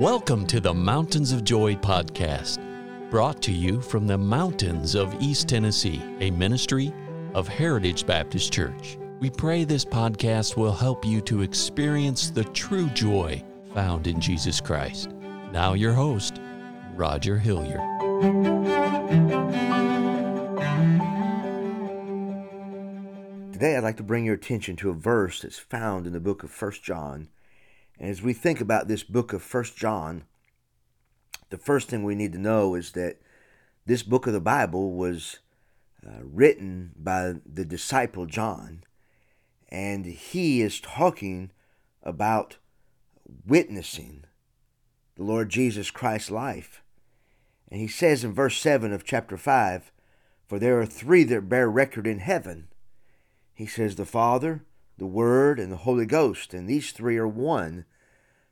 Welcome to the Mountains of Joy podcast, brought to you from the mountains of East Tennessee, a ministry of Heritage Baptist Church. We pray this podcast will help you to experience the true joy found in Jesus Christ. Now, your host, Roger Hilliard. Today, I'd like to bring your attention to a verse that's found in the book of First John. As we think about this book of First John, the first thing we need to know is that this book of the Bible was uh, written by the disciple John, and he is talking about witnessing the Lord Jesus Christ's life. And he says in verse 7 of chapter 5 For there are three that bear record in heaven he says the Father, the Word, and the Holy Ghost, and these three are one.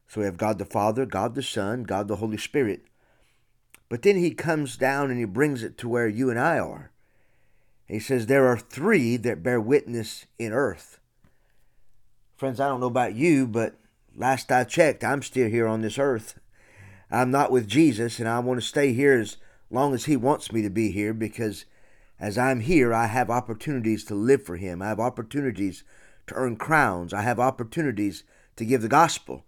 So we have God the Father, God the Son, God the Holy Spirit. But then he comes down and he brings it to where you and I are. He says, There are three that bear witness in earth. Friends, I don't know about you, but last I checked, I'm still here on this earth. I'm not with Jesus, and I want to stay here as long as He wants me to be here because as I'm here, I have opportunities to live for Him. I have opportunities to earn crowns. I have opportunities to give the gospel.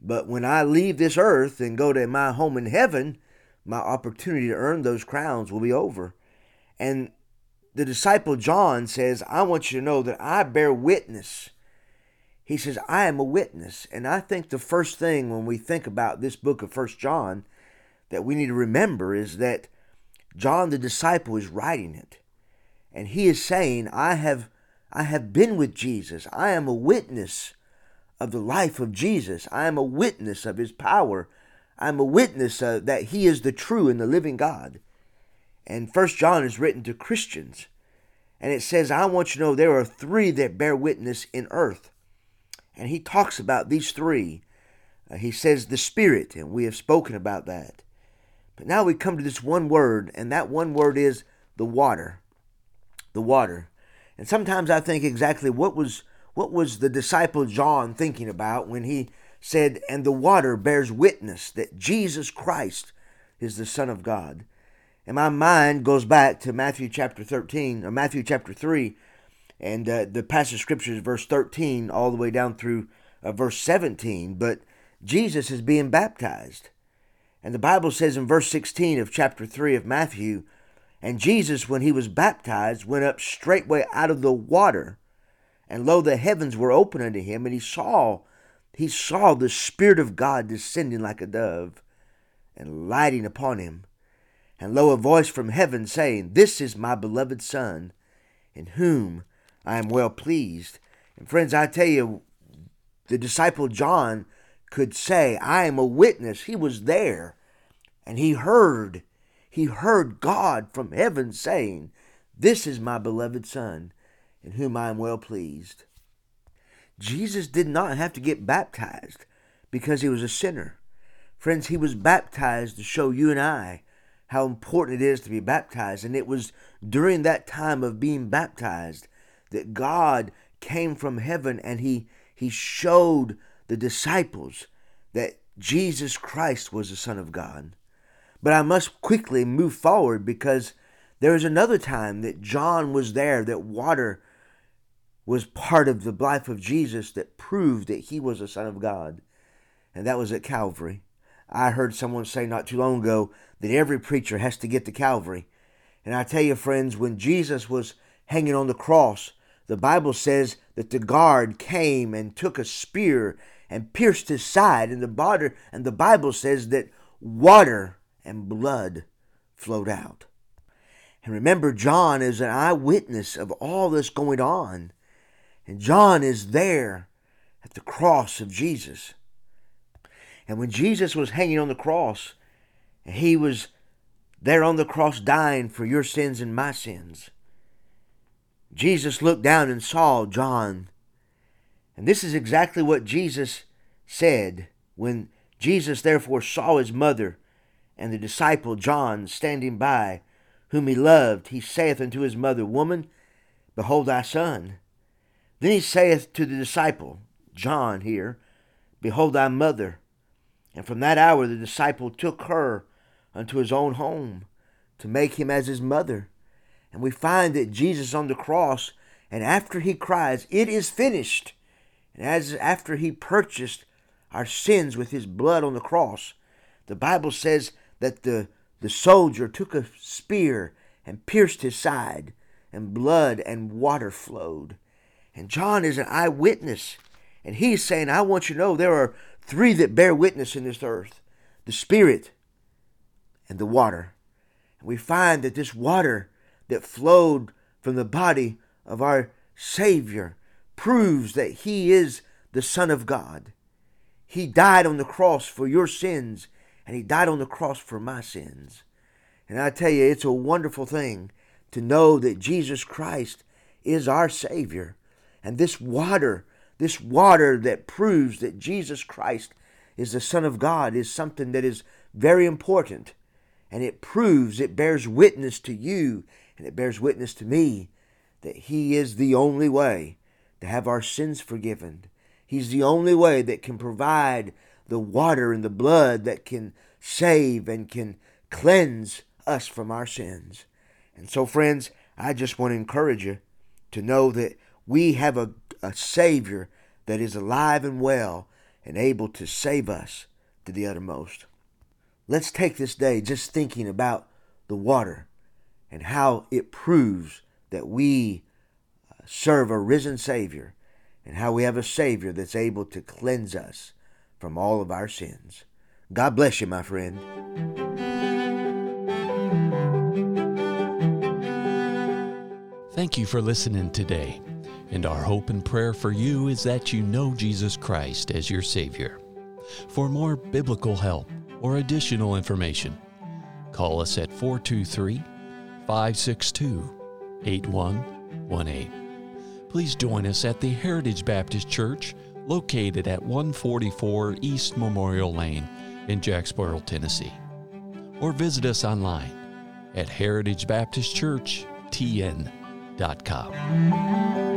But when I leave this earth and go to my home in heaven, my opportunity to earn those crowns will be over. And the disciple John says, I want you to know that I bear witness. He says, I am a witness. And I think the first thing when we think about this book of First John that we need to remember is that John the disciple is writing it. And he is saying, I have I have been with Jesus. I am a witness of the life of Jesus. I am a witness of his power. I'm a witness uh, that he is the true and the living God. And First John is written to Christians. And it says, I want you to know there are three that bear witness in earth. And he talks about these three. Uh, he says the Spirit, and we have spoken about that. But now we come to this one word, and that one word is the water. The water. And sometimes I think exactly what was what was the disciple John thinking about when he said, And the water bears witness that Jesus Christ is the Son of God. And my mind goes back to Matthew chapter 13, or Matthew chapter 3, and uh, the passage of scripture is verse 13 all the way down through uh, verse 17. But Jesus is being baptized. And the Bible says in verse 16 of chapter 3 of Matthew, and Jesus, when he was baptized, went up straightway out of the water, and lo, the heavens were open unto him, and he saw, he saw the Spirit of God descending like a dove, and lighting upon him. And lo, a voice from heaven saying, This is my beloved Son, in whom I am well pleased. And friends, I tell you, the disciple John could say, I am a witness. He was there and he heard, he heard God from heaven saying, This is my beloved Son, in whom I am well pleased. Jesus did not have to get baptized because he was a sinner. Friends, he was baptized to show you and I how important it is to be baptized. And it was during that time of being baptized that God came from heaven and he, he showed the disciples that Jesus Christ was the Son of God. But I must quickly move forward because there is another time that John was there, that water was part of the life of Jesus that proved that he was the Son of God. And that was at Calvary. I heard someone say not too long ago that every preacher has to get to Calvary. And I tell you, friends, when Jesus was hanging on the cross, the Bible says that the guard came and took a spear and pierced his side, and the and the Bible says that water and blood flowed out. And remember, John is an eyewitness of all this going on. And John is there at the cross of Jesus. And when Jesus was hanging on the cross, he was there on the cross dying for your sins and my sins. Jesus looked down and saw John. And this is exactly what Jesus said when Jesus therefore saw his mother and the disciple John standing by, whom he loved. He saith unto his mother, Woman, behold thy son. Then he saith to the disciple, John here, Behold thy mother. And from that hour the disciple took her unto his own home to make him as his mother. And we find that Jesus on the cross, and after he cries, It is finished, and as after he purchased our sins with his blood on the cross, the Bible says that the, the soldier took a spear and pierced his side, and blood and water flowed. And John is an eyewitness, and he's saying, I want you to know there are three that bear witness in this earth the Spirit and the water. And we find that this water that flowed from the body of our Savior proves that He is the Son of God. He died on the cross for your sins, and He died on the cross for my sins. And I tell you, it's a wonderful thing to know that Jesus Christ is our Savior. And this water, this water that proves that Jesus Christ is the Son of God, is something that is very important. And it proves, it bears witness to you, and it bears witness to me that He is the only way to have our sins forgiven. He's the only way that can provide the water and the blood that can save and can cleanse us from our sins. And so, friends, I just want to encourage you to know that we have a, a Savior that is alive and well and able to save us to the uttermost. Let's take this day just thinking about the water and how it proves that we uh, serve a risen Savior and how we have a Savior that's able to cleanse us from all of our sins. God bless you, my friend. Thank you for listening today. And our hope and prayer for you is that you know Jesus Christ as your Savior. For more biblical help or additional information, call us at 423 562 8118. Please join us at the Heritage Baptist Church located at 144 East Memorial Lane in Jacksboro, Tennessee. Or visit us online at heritagebaptistchurchtn.com.